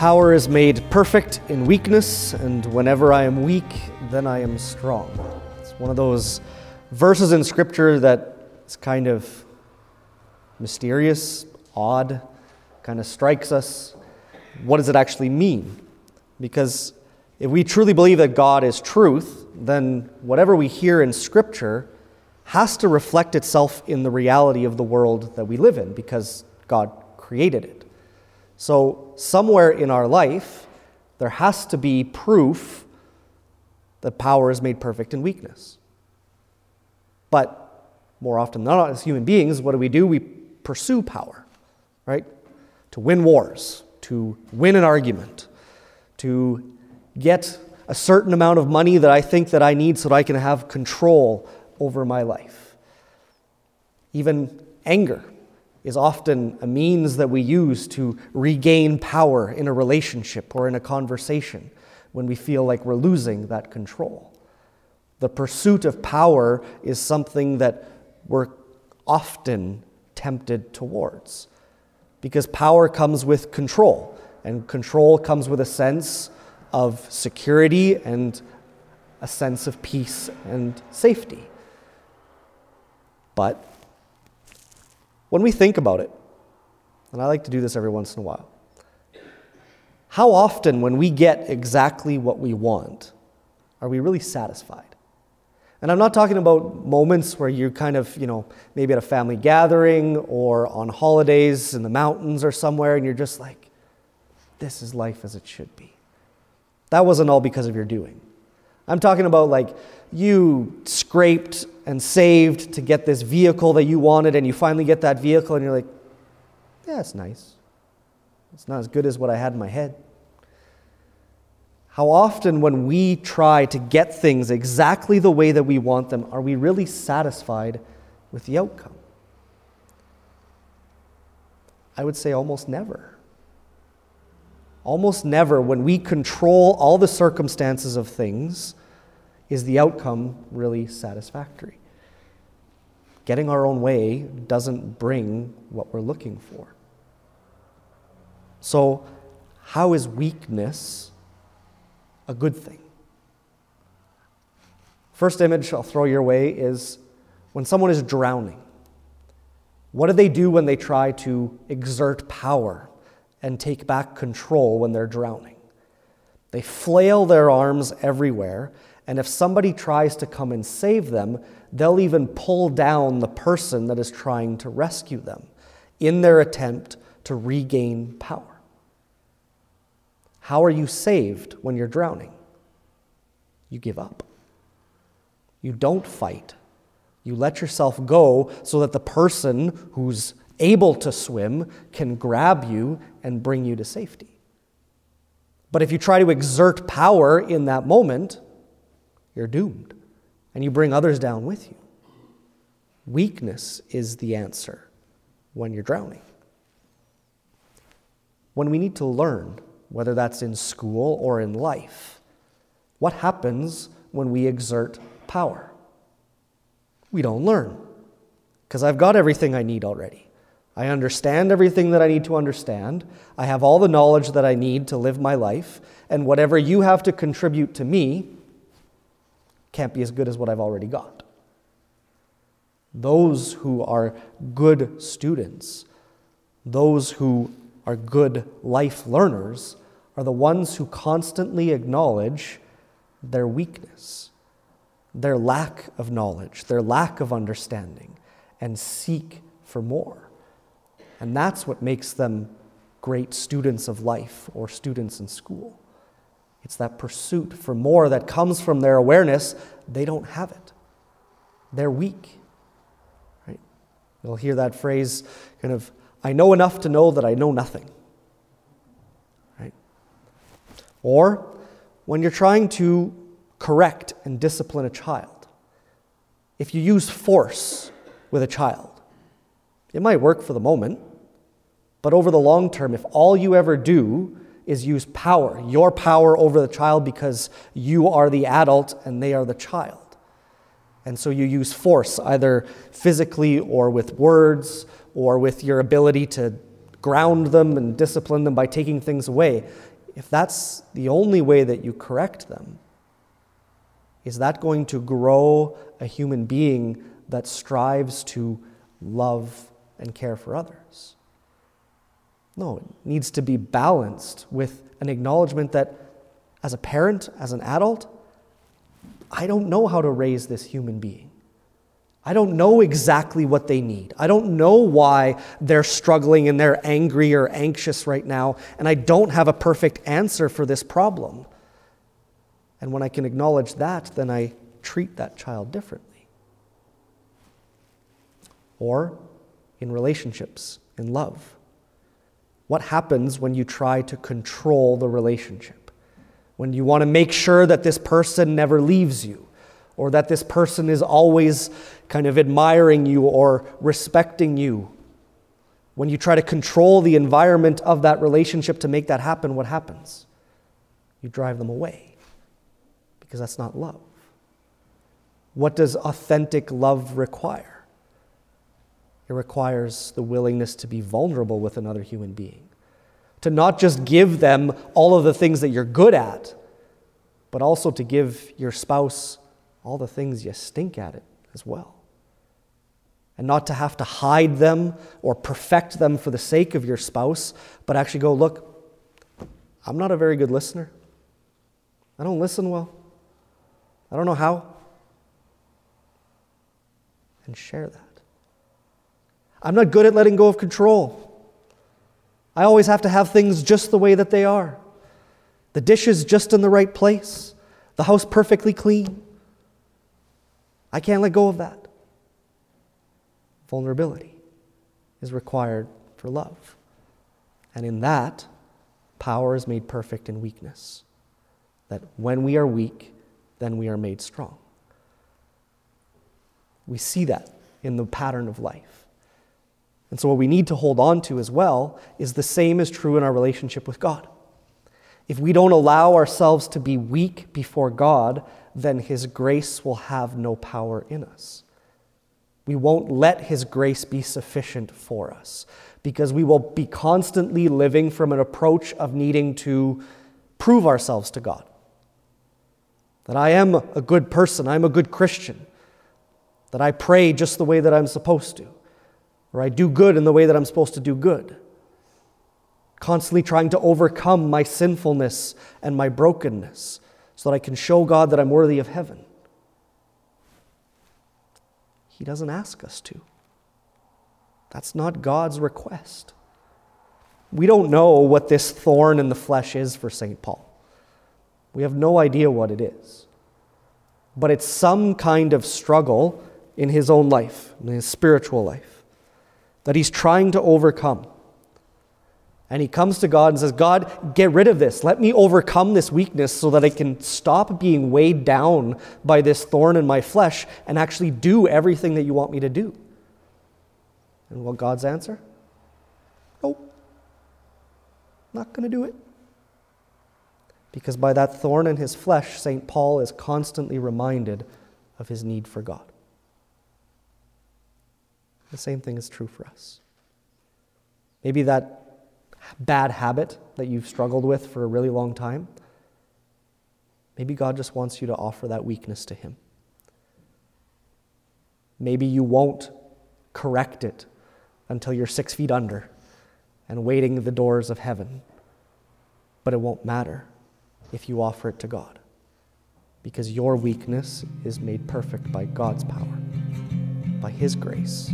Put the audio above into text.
Power is made perfect in weakness, and whenever I am weak, then I am strong. It's one of those verses in Scripture that is kind of mysterious, odd, kind of strikes us. What does it actually mean? Because if we truly believe that God is truth, then whatever we hear in Scripture has to reflect itself in the reality of the world that we live in, because God created it. So, somewhere in our life, there has to be proof that power is made perfect in weakness. But more often than not, as human beings, what do we do? We pursue power, right? To win wars, to win an argument, to get a certain amount of money that I think that I need so that I can have control over my life. Even anger is often a means that we use to regain power in a relationship or in a conversation when we feel like we're losing that control. The pursuit of power is something that we're often tempted towards because power comes with control, and control comes with a sense of security and a sense of peace and safety. But when we think about it, and I like to do this every once in a while, how often, when we get exactly what we want, are we really satisfied? And I'm not talking about moments where you're kind of, you know, maybe at a family gathering or on holidays in the mountains or somewhere, and you're just like, this is life as it should be. That wasn't all because of your doing. I'm talking about like you scraped and saved to get this vehicle that you wanted, and you finally get that vehicle, and you're like, yeah, it's nice. It's not as good as what I had in my head. How often, when we try to get things exactly the way that we want them, are we really satisfied with the outcome? I would say almost never. Almost never, when we control all the circumstances of things, is the outcome really satisfactory. Getting our own way doesn't bring what we're looking for. So, how is weakness a good thing? First image I'll throw your way is when someone is drowning. What do they do when they try to exert power and take back control when they're drowning? They flail their arms everywhere and if somebody tries to come and save them, they'll even pull down the person that is trying to rescue them in their attempt to regain power. How are you saved when you're drowning? You give up. You don't fight. You let yourself go so that the person who's able to swim can grab you and bring you to safety. But if you try to exert power in that moment, you're doomed. And you bring others down with you. Weakness is the answer when you're drowning. When we need to learn, whether that's in school or in life, what happens when we exert power? We don't learn because I've got everything I need already. I understand everything that I need to understand. I have all the knowledge that I need to live my life. And whatever you have to contribute to me, can't be as good as what I've already got. Those who are good students, those who are good life learners, are the ones who constantly acknowledge their weakness, their lack of knowledge, their lack of understanding, and seek for more. And that's what makes them great students of life or students in school. It's that pursuit for more that comes from their awareness they don't have it. They're weak. Right? You'll hear that phrase kind of, I know enough to know that I know nothing. Right? Or when you're trying to correct and discipline a child, if you use force with a child, it might work for the moment, but over the long term, if all you ever do is use power, your power over the child because you are the adult and they are the child. And so you use force, either physically or with words or with your ability to ground them and discipline them by taking things away. if that's the only way that you correct them, is that going to grow a human being that strives to love and care for others? No, it needs to be balanced with an acknowledgement that as a parent, as an adult, I don't know how to raise this human being. I don't know exactly what they need. I don't know why they're struggling and they're angry or anxious right now, and I don't have a perfect answer for this problem. And when I can acknowledge that, then I treat that child differently. Or in relationships, in love. What happens when you try to control the relationship? When you want to make sure that this person never leaves you, or that this person is always kind of admiring you or respecting you. When you try to control the environment of that relationship to make that happen, what happens? You drive them away because that's not love. What does authentic love require? It requires the willingness to be vulnerable with another human being, to not just give them all of the things that you're good at, but also to give your spouse all the things you stink at it as well. And not to have to hide them or perfect them for the sake of your spouse, but actually go, look, I'm not a very good listener. I don't listen well. I don't know how. And share that. I'm not good at letting go of control. I always have to have things just the way that they are. The dishes just in the right place, the house perfectly clean. I can't let go of that. Vulnerability is required for love. And in that, power is made perfect in weakness. That when we are weak, then we are made strong. We see that in the pattern of life. And so, what we need to hold on to as well is the same is true in our relationship with God. If we don't allow ourselves to be weak before God, then His grace will have no power in us. We won't let His grace be sufficient for us because we will be constantly living from an approach of needing to prove ourselves to God. That I am a good person, I'm a good Christian, that I pray just the way that I'm supposed to or I do good in the way that I'm supposed to do good. Constantly trying to overcome my sinfulness and my brokenness so that I can show God that I'm worthy of heaven. He doesn't ask us to. That's not God's request. We don't know what this thorn in the flesh is for St. Paul. We have no idea what it is. But it's some kind of struggle in his own life, in his spiritual life that he's trying to overcome. And he comes to God and says, God, get rid of this. Let me overcome this weakness so that I can stop being weighed down by this thorn in my flesh and actually do everything that you want me to do. And what God's answer? Nope. Not going to do it. Because by that thorn in his flesh, St. Paul is constantly reminded of his need for God. The same thing is true for us. Maybe that bad habit that you've struggled with for a really long time, maybe God just wants you to offer that weakness to Him. Maybe you won't correct it until you're six feet under and waiting the doors of heaven. But it won't matter if you offer it to God because your weakness is made perfect by God's power, by His grace.